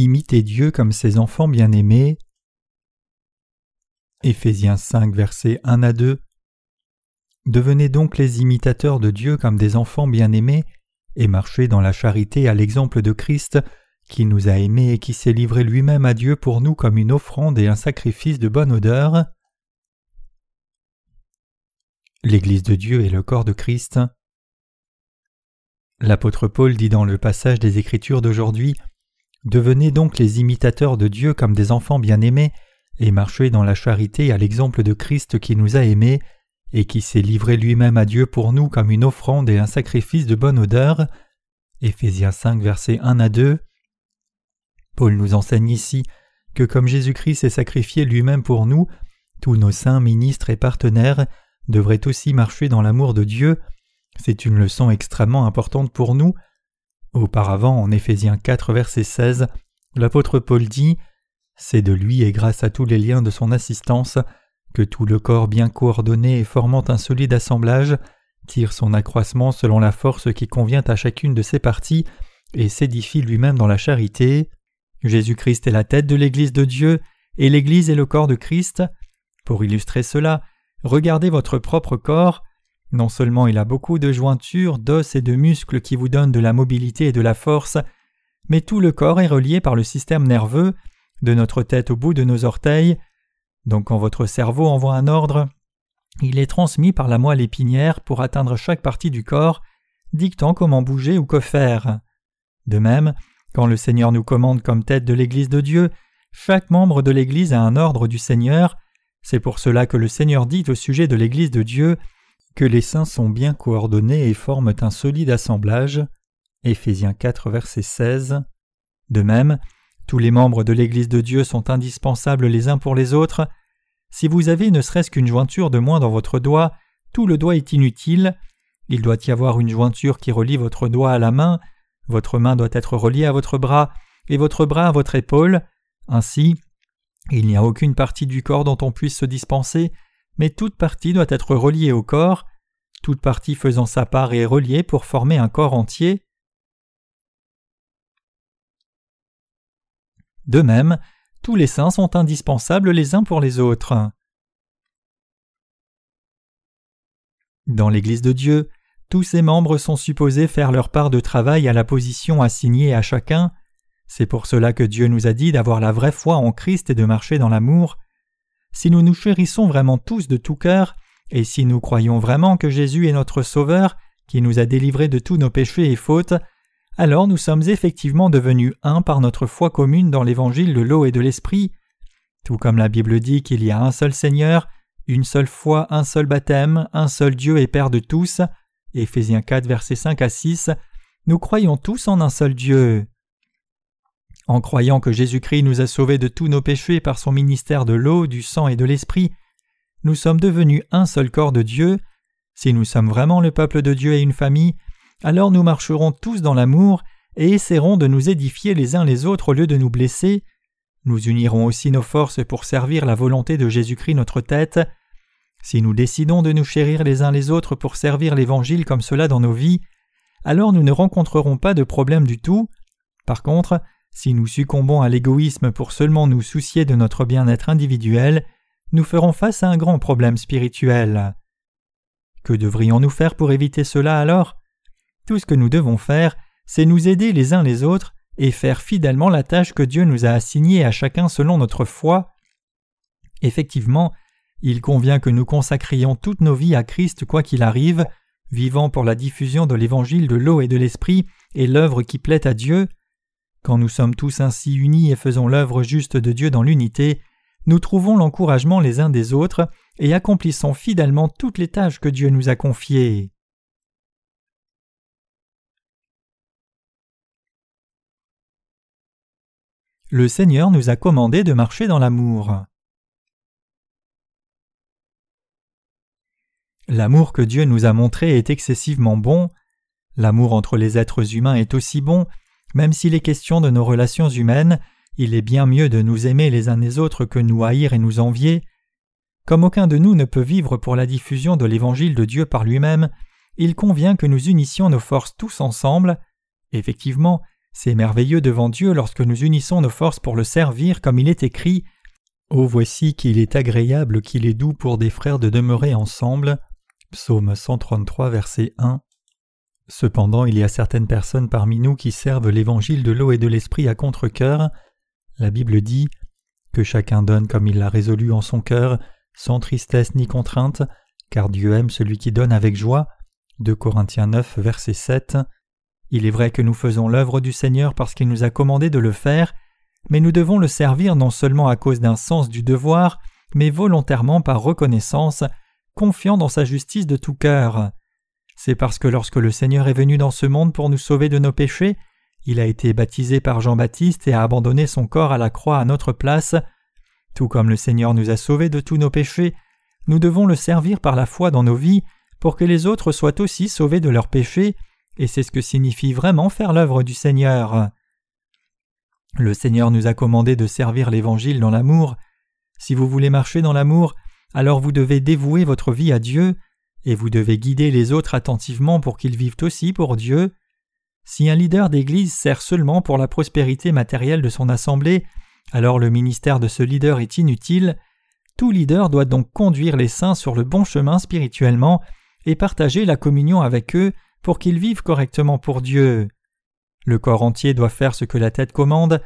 Imitez Dieu comme ses enfants bien-aimés. Éphésiens 5, versets 1 à 2. Devenez donc les imitateurs de Dieu comme des enfants bien-aimés, et marchez dans la charité à l'exemple de Christ, qui nous a aimés et qui s'est livré lui-même à Dieu pour nous comme une offrande et un sacrifice de bonne odeur. L'Église de Dieu est le corps de Christ. L'apôtre Paul dit dans le passage des Écritures d'aujourd'hui Devenez donc les imitateurs de Dieu comme des enfants bien-aimés, et marchez dans la charité à l'exemple de Christ qui nous a aimés, et qui s'est livré lui-même à Dieu pour nous comme une offrande et un sacrifice de bonne odeur. Éphésiens 5, versets 1 à 2. Paul nous enseigne ici que comme Jésus-Christ s'est sacrifié lui-même pour nous, tous nos saints ministres et partenaires devraient aussi marcher dans l'amour de Dieu. C'est une leçon extrêmement importante pour nous. Auparavant, en Éphésiens 4, verset 16, l'apôtre Paul dit C'est de lui et grâce à tous les liens de son assistance que tout le corps bien coordonné et formant un solide assemblage tire son accroissement selon la force qui convient à chacune de ses parties et s'édifie lui-même dans la charité. Jésus-Christ est la tête de l'Église de Dieu et l'Église est le corps de Christ. Pour illustrer cela, regardez votre propre corps. Non seulement il a beaucoup de jointures, d'os et de muscles qui vous donnent de la mobilité et de la force, mais tout le corps est relié par le système nerveux, de notre tête au bout de nos orteils, donc quand votre cerveau envoie un ordre, il est transmis par la moelle épinière pour atteindre chaque partie du corps, dictant comment bouger ou que faire. De même, quand le Seigneur nous commande comme tête de l'Église de Dieu, chaque membre de l'Église a un ordre du Seigneur. C'est pour cela que le Seigneur dit au sujet de l'Église de Dieu que les saints sont bien coordonnés et forment un solide assemblage. Éphésiens 4, verset 16. De même, tous les membres de l'Église de Dieu sont indispensables les uns pour les autres. Si vous avez ne serait-ce qu'une jointure de moins dans votre doigt, tout le doigt est inutile. Il doit y avoir une jointure qui relie votre doigt à la main, votre main doit être reliée à votre bras, et votre bras à votre épaule. Ainsi, il n'y a aucune partie du corps dont on puisse se dispenser, mais toute partie doit être reliée au corps, toute partie faisant sa part est reliée pour former un corps entier. De même, tous les saints sont indispensables les uns pour les autres. Dans l'Église de Dieu, tous ses membres sont supposés faire leur part de travail à la position assignée à chacun. C'est pour cela que Dieu nous a dit d'avoir la vraie foi en Christ et de marcher dans l'amour. Si nous nous chérissons vraiment tous de tout cœur, et si nous croyons vraiment que Jésus est notre Sauveur, qui nous a délivrés de tous nos péchés et fautes, alors nous sommes effectivement devenus un par notre foi commune dans l'évangile de l'eau et de l'esprit. Tout comme la Bible dit qu'il y a un seul Seigneur, une seule foi, un seul baptême, un seul Dieu et Père de tous, Éphésiens 4 versets 5 à 6, nous croyons tous en un seul Dieu. En croyant que Jésus-Christ nous a sauvés de tous nos péchés par son ministère de l'eau, du sang et de l'esprit, nous sommes devenus un seul corps de Dieu. Si nous sommes vraiment le peuple de Dieu et une famille, alors nous marcherons tous dans l'amour et essaierons de nous édifier les uns les autres au lieu de nous blesser. Nous unirons aussi nos forces pour servir la volonté de Jésus-Christ notre tête. Si nous décidons de nous chérir les uns les autres pour servir l'Évangile comme cela dans nos vies, alors nous ne rencontrerons pas de problème du tout. Par contre, si nous succombons à l'égoïsme pour seulement nous soucier de notre bien-être individuel, nous ferons face à un grand problème spirituel. Que devrions-nous faire pour éviter cela alors? Tout ce que nous devons faire, c'est nous aider les uns les autres et faire fidèlement la tâche que Dieu nous a assignée à chacun selon notre foi. Effectivement, il convient que nous consacrions toutes nos vies à Christ quoi qu'il arrive, vivant pour la diffusion de l'évangile de l'eau et de l'esprit et l'œuvre qui plaît à Dieu. Quand nous sommes tous ainsi unis et faisons l'œuvre juste de Dieu dans l'unité, nous trouvons l'encouragement les uns des autres et accomplissons fidèlement toutes les tâches que Dieu nous a confiées. le Seigneur nous a commandé de marcher dans l'amour. L'amour que Dieu nous a montré est excessivement bon. L'amour entre les êtres humains est aussi bon, même s'il est question de nos relations humaines, il est bien mieux de nous aimer les uns les autres que nous haïr et nous envier. Comme aucun de nous ne peut vivre pour la diffusion de l'évangile de Dieu par lui-même, il convient que nous unissions nos forces tous ensemble. Effectivement, C'est merveilleux devant Dieu lorsque nous unissons nos forces pour le servir, comme il est écrit Oh, voici qu'il est agréable, qu'il est doux pour des frères de demeurer ensemble. Psaume 133, verset 1. Cependant, il y a certaines personnes parmi nous qui servent l'évangile de l'eau et de l'esprit à contre-cœur. La Bible dit Que chacun donne comme il l'a résolu en son cœur, sans tristesse ni contrainte, car Dieu aime celui qui donne avec joie. 2 Corinthiens 9, verset 7. Il est vrai que nous faisons l'œuvre du Seigneur parce qu'il nous a commandé de le faire, mais nous devons le servir non seulement à cause d'un sens du devoir, mais volontairement par reconnaissance, confiant dans sa justice de tout cœur. C'est parce que lorsque le Seigneur est venu dans ce monde pour nous sauver de nos péchés, il a été baptisé par Jean-Baptiste et a abandonné son corps à la croix à notre place. Tout comme le Seigneur nous a sauvés de tous nos péchés, nous devons le servir par la foi dans nos vies pour que les autres soient aussi sauvés de leurs péchés et c'est ce que signifie vraiment faire l'œuvre du Seigneur. Le Seigneur nous a commandé de servir l'Évangile dans l'amour. Si vous voulez marcher dans l'amour, alors vous devez dévouer votre vie à Dieu, et vous devez guider les autres attentivement pour qu'ils vivent aussi pour Dieu. Si un leader d'Église sert seulement pour la prospérité matérielle de son assemblée, alors le ministère de ce leader est inutile. Tout leader doit donc conduire les saints sur le bon chemin spirituellement et partager la communion avec eux pour qu'ils vivent correctement pour Dieu. Le corps entier doit faire ce que la tête commande.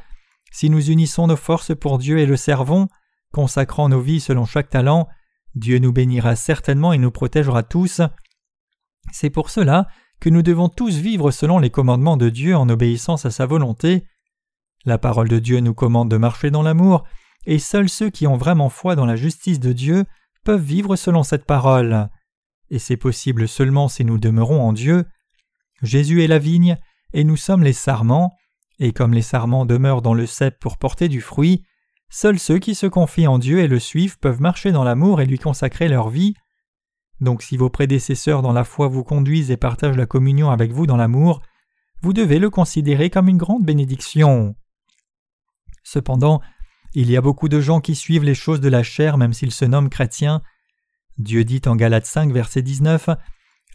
Si nous unissons nos forces pour Dieu et le servons, consacrant nos vies selon chaque talent, Dieu nous bénira certainement et nous protégera tous. C'est pour cela que nous devons tous vivre selon les commandements de Dieu en obéissance à sa volonté. La parole de Dieu nous commande de marcher dans l'amour, et seuls ceux qui ont vraiment foi dans la justice de Dieu peuvent vivre selon cette parole et c'est possible seulement si nous demeurons en Dieu. Jésus est la vigne, et nous sommes les sarments, et comme les sarments demeurent dans le cep pour porter du fruit, seuls ceux qui se confient en Dieu et le suivent peuvent marcher dans l'amour et lui consacrer leur vie. Donc si vos prédécesseurs dans la foi vous conduisent et partagent la communion avec vous dans l'amour, vous devez le considérer comme une grande bénédiction. Cependant, il y a beaucoup de gens qui suivent les choses de la chair même s'ils se nomment chrétiens, Dieu dit en Galates 5, verset 19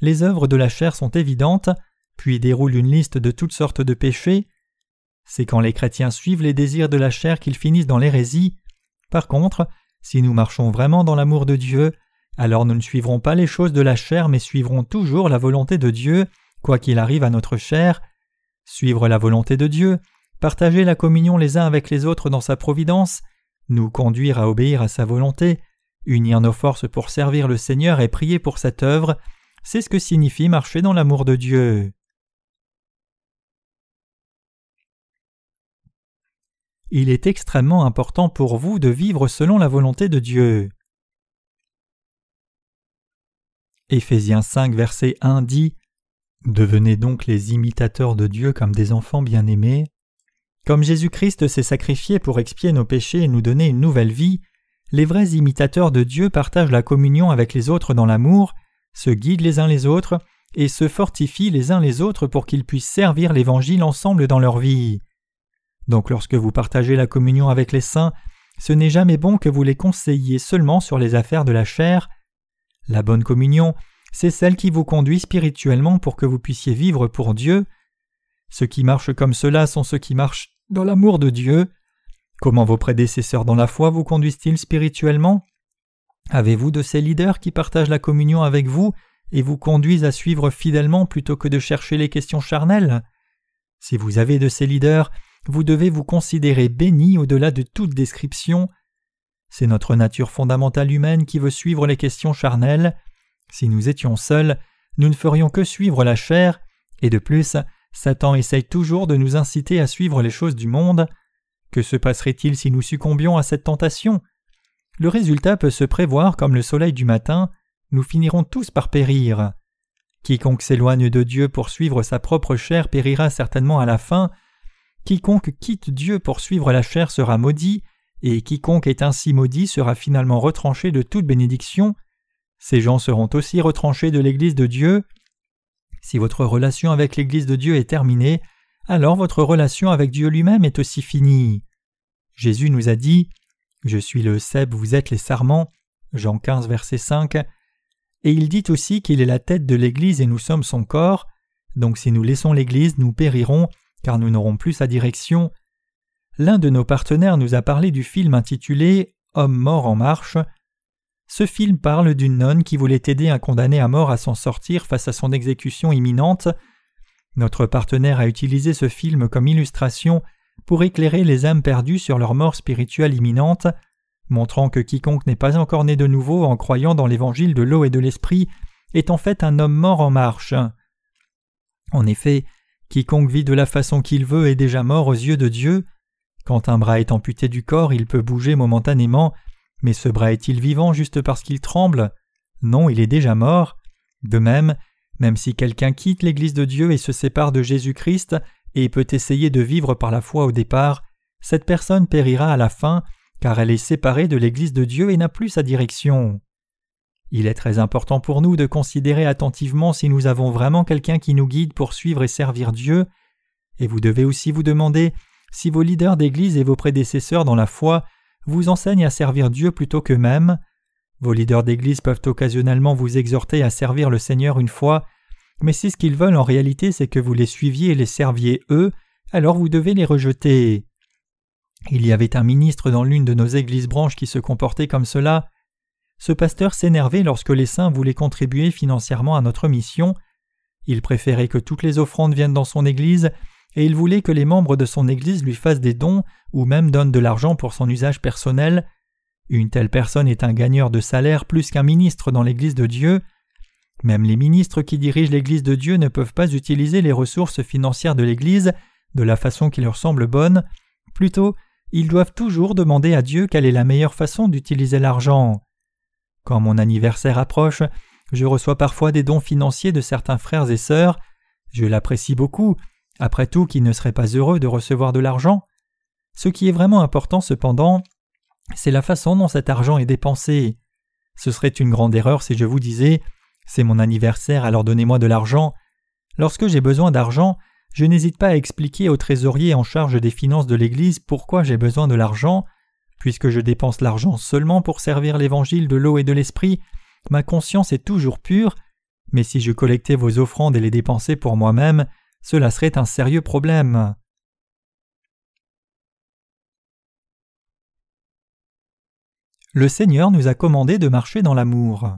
Les œuvres de la chair sont évidentes, puis déroule une liste de toutes sortes de péchés. C'est quand les chrétiens suivent les désirs de la chair qu'ils finissent dans l'hérésie. Par contre, si nous marchons vraiment dans l'amour de Dieu, alors nous ne suivrons pas les choses de la chair, mais suivrons toujours la volonté de Dieu, quoi qu'il arrive à notre chair. Suivre la volonté de Dieu, partager la communion les uns avec les autres dans sa providence, nous conduire à obéir à sa volonté, Unir nos forces pour servir le Seigneur et prier pour cette œuvre, c'est ce que signifie marcher dans l'amour de Dieu. Il est extrêmement important pour vous de vivre selon la volonté de Dieu. Éphésiens 5 verset 1 dit Devenez donc les imitateurs de Dieu comme des enfants bien-aimés. Comme Jésus-Christ s'est sacrifié pour expier nos péchés et nous donner une nouvelle vie, les vrais imitateurs de Dieu partagent la communion avec les autres dans l'amour, se guident les uns les autres et se fortifient les uns les autres pour qu'ils puissent servir l'Évangile ensemble dans leur vie. Donc lorsque vous partagez la communion avec les saints, ce n'est jamais bon que vous les conseilliez seulement sur les affaires de la chair. La bonne communion, c'est celle qui vous conduit spirituellement pour que vous puissiez vivre pour Dieu. Ceux qui marchent comme cela sont ceux qui marchent dans l'amour de Dieu. Comment vos prédécesseurs dans la foi vous conduisent-ils spirituellement? Avez-vous de ces leaders qui partagent la communion avec vous et vous conduisent à suivre fidèlement plutôt que de chercher les questions charnelles? Si vous avez de ces leaders, vous devez vous considérer béni au-delà de toute description. C'est notre nature fondamentale humaine qui veut suivre les questions charnelles. Si nous étions seuls, nous ne ferions que suivre la chair, et de plus, Satan essaye toujours de nous inciter à suivre les choses du monde. Que se passerait-il si nous succombions à cette tentation? Le résultat peut se prévoir comme le soleil du matin, nous finirons tous par périr. Quiconque s'éloigne de Dieu pour suivre sa propre chair périra certainement à la fin. Quiconque quitte Dieu pour suivre la chair sera maudit, et quiconque est ainsi maudit sera finalement retranché de toute bénédiction. Ces gens seront aussi retranchés de l'Église de Dieu. Si votre relation avec l'Église de Dieu est terminée, alors votre relation avec Dieu lui-même est aussi finie. Jésus nous a dit Je suis le cep, vous êtes les sarments. Jean 15, verset 5. Et il dit aussi qu'il est la tête de l'Église et nous sommes son corps. Donc si nous laissons l'Église, nous périrons, car nous n'aurons plus sa direction. L'un de nos partenaires nous a parlé du film intitulé Homme mort en marche. Ce film parle d'une nonne qui voulait aider un condamné à mort à s'en sortir face à son exécution imminente. Notre partenaire a utilisé ce film comme illustration pour éclairer les âmes perdues sur leur mort spirituelle imminente, montrant que quiconque n'est pas encore né de nouveau en croyant dans l'évangile de l'eau et de l'esprit est en fait un homme mort en marche. En effet, quiconque vit de la façon qu'il veut est déjà mort aux yeux de Dieu. Quand un bras est amputé du corps, il peut bouger momentanément, mais ce bras est-il vivant juste parce qu'il tremble? Non, il est déjà mort. De même, même si quelqu'un quitte l'Église de Dieu et se sépare de Jésus-Christ et peut essayer de vivre par la foi au départ, cette personne périra à la fin, car elle est séparée de l'Église de Dieu et n'a plus sa direction. Il est très important pour nous de considérer attentivement si nous avons vraiment quelqu'un qui nous guide pour suivre et servir Dieu, et vous devez aussi vous demander si vos leaders d'Église et vos prédécesseurs dans la foi vous enseignent à servir Dieu plutôt qu'eux-mêmes. Vos leaders d'Église peuvent occasionnellement vous exhorter à servir le Seigneur une fois, mais si ce qu'ils veulent en réalité c'est que vous les suiviez et les serviez eux, alors vous devez les rejeter. Il y avait un ministre dans l'une de nos églises branches qui se comportait comme cela. Ce pasteur s'énervait lorsque les saints voulaient contribuer financièrement à notre mission. Il préférait que toutes les offrandes viennent dans son église, et il voulait que les membres de son église lui fassent des dons ou même donnent de l'argent pour son usage personnel. Une telle personne est un gagneur de salaire plus qu'un ministre dans l'église de Dieu. Même les ministres qui dirigent l'église de Dieu ne peuvent pas utiliser les ressources financières de l'église de la façon qui leur semble bonne. Plutôt, ils doivent toujours demander à Dieu quelle est la meilleure façon d'utiliser l'argent. Quand mon anniversaire approche, je reçois parfois des dons financiers de certains frères et sœurs. Je l'apprécie beaucoup. Après tout, qui ne serait pas heureux de recevoir de l'argent Ce qui est vraiment important cependant, c'est la façon dont cet argent est dépensé. Ce serait une grande erreur si je vous disais C'est mon anniversaire, alors donnez-moi de l'argent. Lorsque j'ai besoin d'argent, je n'hésite pas à expliquer au trésorier en charge des finances de l'Église pourquoi j'ai besoin de l'argent. Puisque je dépense l'argent seulement pour servir l'évangile de l'eau et de l'esprit, ma conscience est toujours pure, mais si je collectais vos offrandes et les dépensais pour moi-même, cela serait un sérieux problème. Le Seigneur nous a commandé de marcher dans l'amour.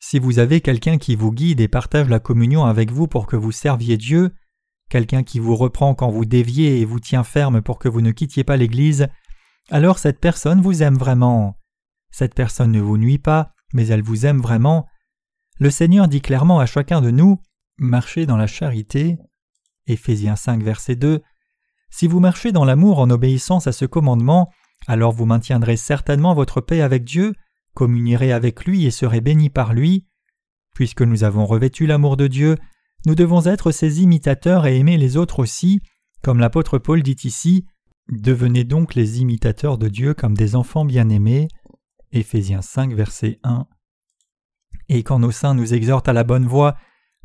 Si vous avez quelqu'un qui vous guide et partage la communion avec vous pour que vous serviez Dieu, quelqu'un qui vous reprend quand vous déviez et vous tient ferme pour que vous ne quittiez pas l'Église, alors cette personne vous aime vraiment. Cette personne ne vous nuit pas, mais elle vous aime vraiment. Le Seigneur dit clairement à chacun de nous Marchez dans la charité. Éphésiens 5, verset 2. Si vous marchez dans l'amour en obéissance à ce commandement, alors vous maintiendrez certainement votre paix avec Dieu, communierez avec lui et serez bénis par lui. Puisque nous avons revêtu l'amour de Dieu, nous devons être ses imitateurs et aimer les autres aussi, comme l'apôtre Paul dit ici Devenez donc les imitateurs de Dieu comme des enfants bien-aimés. Éphésiens 5, verset 1. Et quand nos saints nous exhortent à la bonne voie,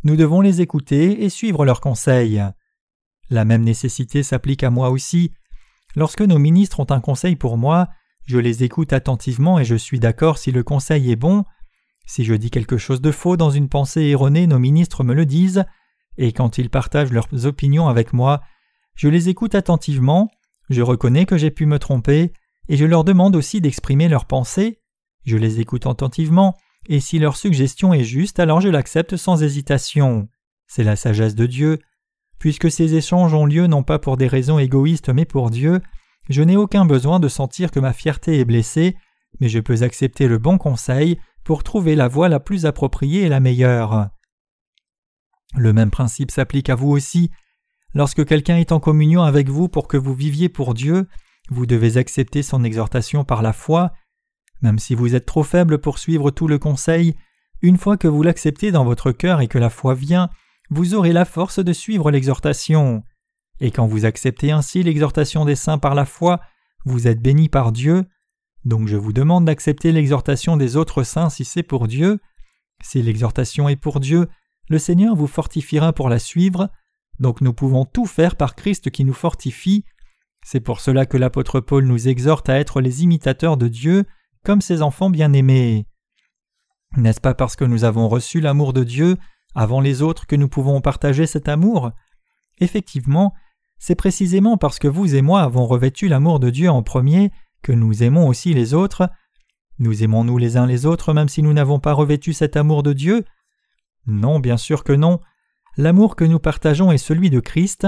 nous devons les écouter et suivre leurs conseils. La même nécessité s'applique à moi aussi. Lorsque nos ministres ont un conseil pour moi, je les écoute attentivement et je suis d'accord si le conseil est bon. Si je dis quelque chose de faux dans une pensée erronée, nos ministres me le disent, et quand ils partagent leurs opinions avec moi, je les écoute attentivement, je reconnais que j'ai pu me tromper, et je leur demande aussi d'exprimer leurs pensées, je les écoute attentivement, et si leur suggestion est juste, alors je l'accepte sans hésitation. C'est la sagesse de Dieu. Puisque ces échanges ont lieu non pas pour des raisons égoïstes mais pour Dieu, je n'ai aucun besoin de sentir que ma fierté est blessée, mais je peux accepter le bon conseil pour trouver la voie la plus appropriée et la meilleure. Le même principe s'applique à vous aussi. Lorsque quelqu'un est en communion avec vous pour que vous viviez pour Dieu, vous devez accepter son exhortation par la foi. Même si vous êtes trop faible pour suivre tout le conseil, une fois que vous l'acceptez dans votre cœur et que la foi vient, vous aurez la force de suivre l'exhortation. Et quand vous acceptez ainsi l'exhortation des saints par la foi, vous êtes béni par Dieu. Donc je vous demande d'accepter l'exhortation des autres saints si c'est pour Dieu. Si l'exhortation est pour Dieu, le Seigneur vous fortifiera pour la suivre. Donc nous pouvons tout faire par Christ qui nous fortifie. C'est pour cela que l'apôtre Paul nous exhorte à être les imitateurs de Dieu, comme ses enfants bien-aimés. N'est-ce pas parce que nous avons reçu l'amour de Dieu, avant les autres que nous pouvons partager cet amour? Effectivement, c'est précisément parce que vous et moi avons revêtu l'amour de Dieu en premier que nous aimons aussi les autres. Nous aimons-nous les uns les autres même si nous n'avons pas revêtu cet amour de Dieu? Non, bien sûr que non. L'amour que nous partageons est celui de Christ,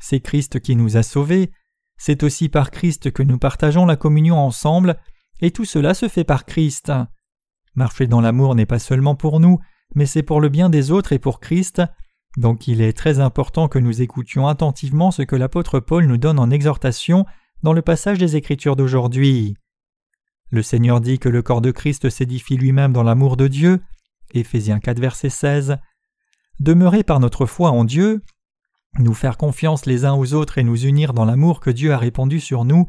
c'est Christ qui nous a sauvés, c'est aussi par Christ que nous partageons la communion ensemble, et tout cela se fait par Christ. Marcher dans l'amour n'est pas seulement pour nous, mais c'est pour le bien des autres et pour Christ, donc il est très important que nous écoutions attentivement ce que l'apôtre Paul nous donne en exhortation dans le passage des Écritures d'aujourd'hui. Le Seigneur dit que le corps de Christ s'édifie lui-même dans l'amour de Dieu. Éphésiens 4 verset 16. Demeurer par notre foi en Dieu, nous faire confiance les uns aux autres et nous unir dans l'amour que Dieu a répandu sur nous,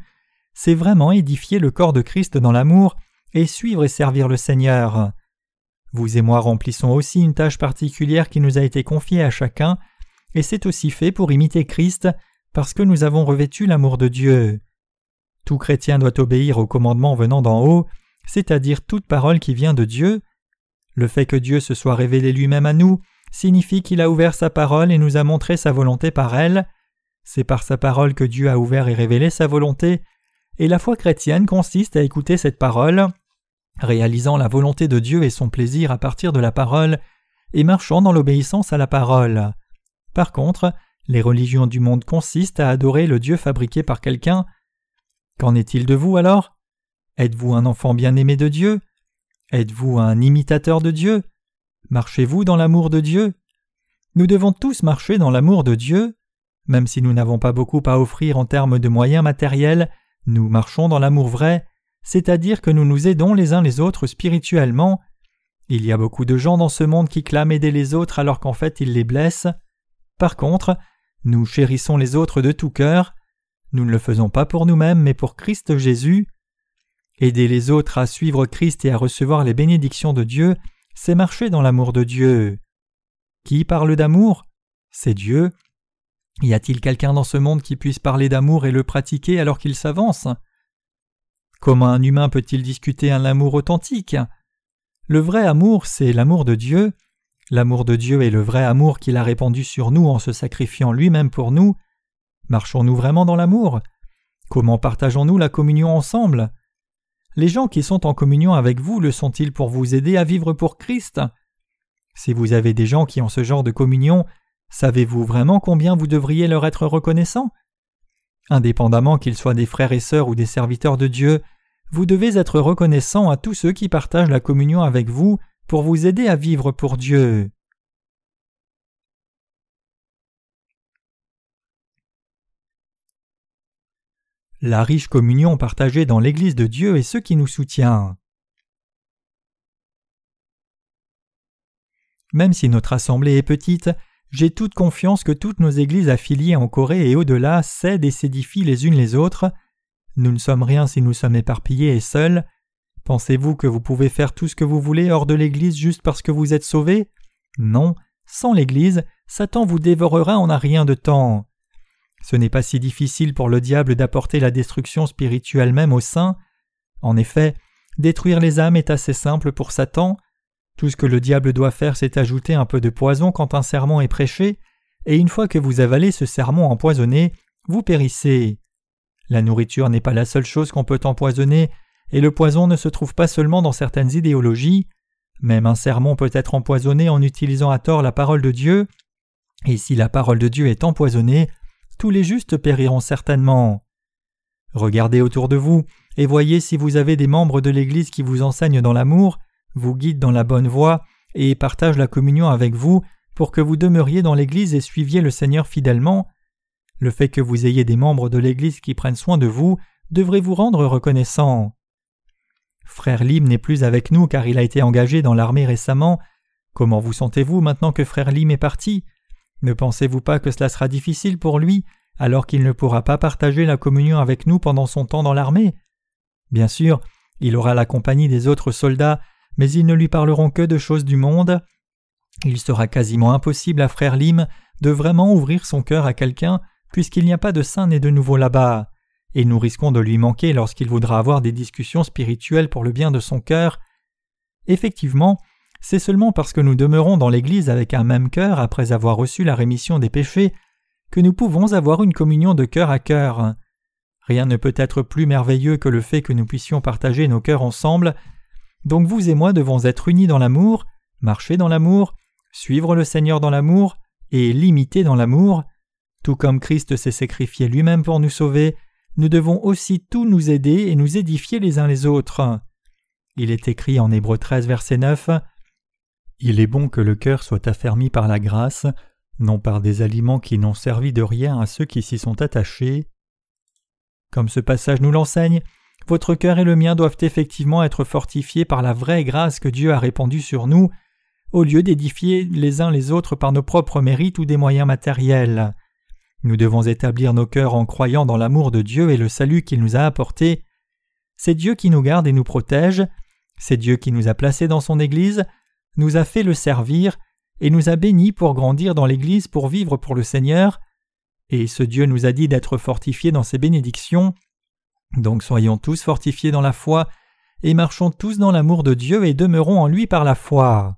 c'est vraiment édifier le corps de Christ dans l'amour et suivre et servir le Seigneur. Vous et moi remplissons aussi une tâche particulière qui nous a été confiée à chacun, et c'est aussi fait pour imiter Christ, parce que nous avons revêtu l'amour de Dieu. Tout chrétien doit obéir au commandement venant d'en haut, c'est-à-dire toute parole qui vient de Dieu. Le fait que Dieu se soit révélé lui-même à nous signifie qu'il a ouvert sa parole et nous a montré sa volonté par elle. C'est par sa parole que Dieu a ouvert et révélé sa volonté, et la foi chrétienne consiste à écouter cette parole, réalisant la volonté de Dieu et son plaisir à partir de la parole, et marchant dans l'obéissance à la parole. Par contre, les religions du monde consistent à adorer le Dieu fabriqué par quelqu'un. Qu'en est-il de vous alors? Êtes-vous un enfant bien-aimé de Dieu? Êtes-vous un imitateur de Dieu? Marchez-vous dans l'amour de Dieu? Nous devons tous marcher dans l'amour de Dieu. Même si nous n'avons pas beaucoup à offrir en termes de moyens matériels, nous marchons dans l'amour vrai, c'est-à-dire que nous nous aidons les uns les autres spirituellement. Il y a beaucoup de gens dans ce monde qui clament aider les autres alors qu'en fait ils les blessent. Par contre, nous chérissons les autres de tout cœur. Nous ne le faisons pas pour nous-mêmes mais pour Christ Jésus. Aider les autres à suivre Christ et à recevoir les bénédictions de Dieu, c'est marcher dans l'amour de Dieu. Qui parle d'amour? C'est Dieu. Y a-t-il quelqu'un dans ce monde qui puisse parler d'amour et le pratiquer alors qu'il s'avance? Comment un humain peut-il discuter un amour authentique? Le vrai amour, c'est l'amour de Dieu. L'amour de Dieu est le vrai amour qu'il a répandu sur nous en se sacrifiant lui-même pour nous. Marchons-nous vraiment dans l'amour? Comment partageons-nous la communion ensemble? Les gens qui sont en communion avec vous le sont-ils pour vous aider à vivre pour Christ? Si vous avez des gens qui ont ce genre de communion, savez-vous vraiment combien vous devriez leur être reconnaissant Indépendamment qu'ils soient des frères et sœurs ou des serviteurs de Dieu, vous devez être reconnaissant à tous ceux qui partagent la communion avec vous pour vous aider à vivre pour Dieu. la riche communion partagée dans l'Église de Dieu est ce qui nous soutient. Même si notre assemblée est petite, j'ai toute confiance que toutes nos églises affiliées en Corée et au-delà s'aident et s'édifient les unes les autres. Nous ne sommes rien si nous sommes éparpillés et seuls. Pensez-vous que vous pouvez faire tout ce que vous voulez hors de l'Église juste parce que vous êtes sauvés? Non, sans l'Église, Satan vous dévorera en un rien de temps. Ce n'est pas si difficile pour le diable d'apporter la destruction spirituelle même au sein. En effet, détruire les âmes est assez simple pour Satan. Tout ce que le diable doit faire, c'est ajouter un peu de poison quand un sermon est prêché, et une fois que vous avalez ce sermon empoisonné, vous périssez. La nourriture n'est pas la seule chose qu'on peut empoisonner, et le poison ne se trouve pas seulement dans certaines idéologies. Même un sermon peut être empoisonné en utilisant à tort la parole de Dieu, et si la parole de Dieu est empoisonnée, tous les justes périront certainement. Regardez autour de vous et voyez si vous avez des membres de l'Église qui vous enseignent dans l'amour, vous guident dans la bonne voie et partagent la communion avec vous pour que vous demeuriez dans l'Église et suiviez le Seigneur fidèlement. Le fait que vous ayez des membres de l'Église qui prennent soin de vous devrait vous rendre reconnaissant. Frère Lim n'est plus avec nous car il a été engagé dans l'armée récemment. Comment vous sentez-vous maintenant que frère Lim est parti? Ne pensez-vous pas que cela sera difficile pour lui alors qu'il ne pourra pas partager la communion avec nous pendant son temps dans l'armée? Bien sûr, il aura la compagnie des autres soldats, mais ils ne lui parleront que de choses du monde. Il sera quasiment impossible à frère Lim de vraiment ouvrir son cœur à quelqu'un puisqu'il n'y a pas de saint né de nouveau là-bas, et nous risquons de lui manquer lorsqu'il voudra avoir des discussions spirituelles pour le bien de son cœur. Effectivement, c'est seulement parce que nous demeurons dans l'Église avec un même cœur après avoir reçu la rémission des péchés que nous pouvons avoir une communion de cœur à cœur. Rien ne peut être plus merveilleux que le fait que nous puissions partager nos cœurs ensemble. Donc vous et moi devons être unis dans l'amour, marcher dans l'amour, suivre le Seigneur dans l'amour et l'imiter dans l'amour. Tout comme Christ s'est sacrifié lui-même pour nous sauver, nous devons aussi tous nous aider et nous édifier les uns les autres. Il est écrit en Hébreu 13, verset 9 Il est bon que le cœur soit affermi par la grâce, non par des aliments qui n'ont servi de rien à ceux qui s'y sont attachés. Comme ce passage nous l'enseigne, votre cœur et le mien doivent effectivement être fortifiés par la vraie grâce que Dieu a répandue sur nous, au lieu d'édifier les uns les autres par nos propres mérites ou des moyens matériels. Nous devons établir nos cœurs en croyant dans l'amour de Dieu et le salut qu'il nous a apporté. C'est Dieu qui nous garde et nous protège, c'est Dieu qui nous a placés dans son Église, nous a fait le servir, et nous a bénis pour grandir dans l'Église pour vivre pour le Seigneur, et ce Dieu nous a dit d'être fortifiés dans ses bénédictions. Donc soyons tous fortifiés dans la foi, et marchons tous dans l'amour de Dieu et demeurons en lui par la foi.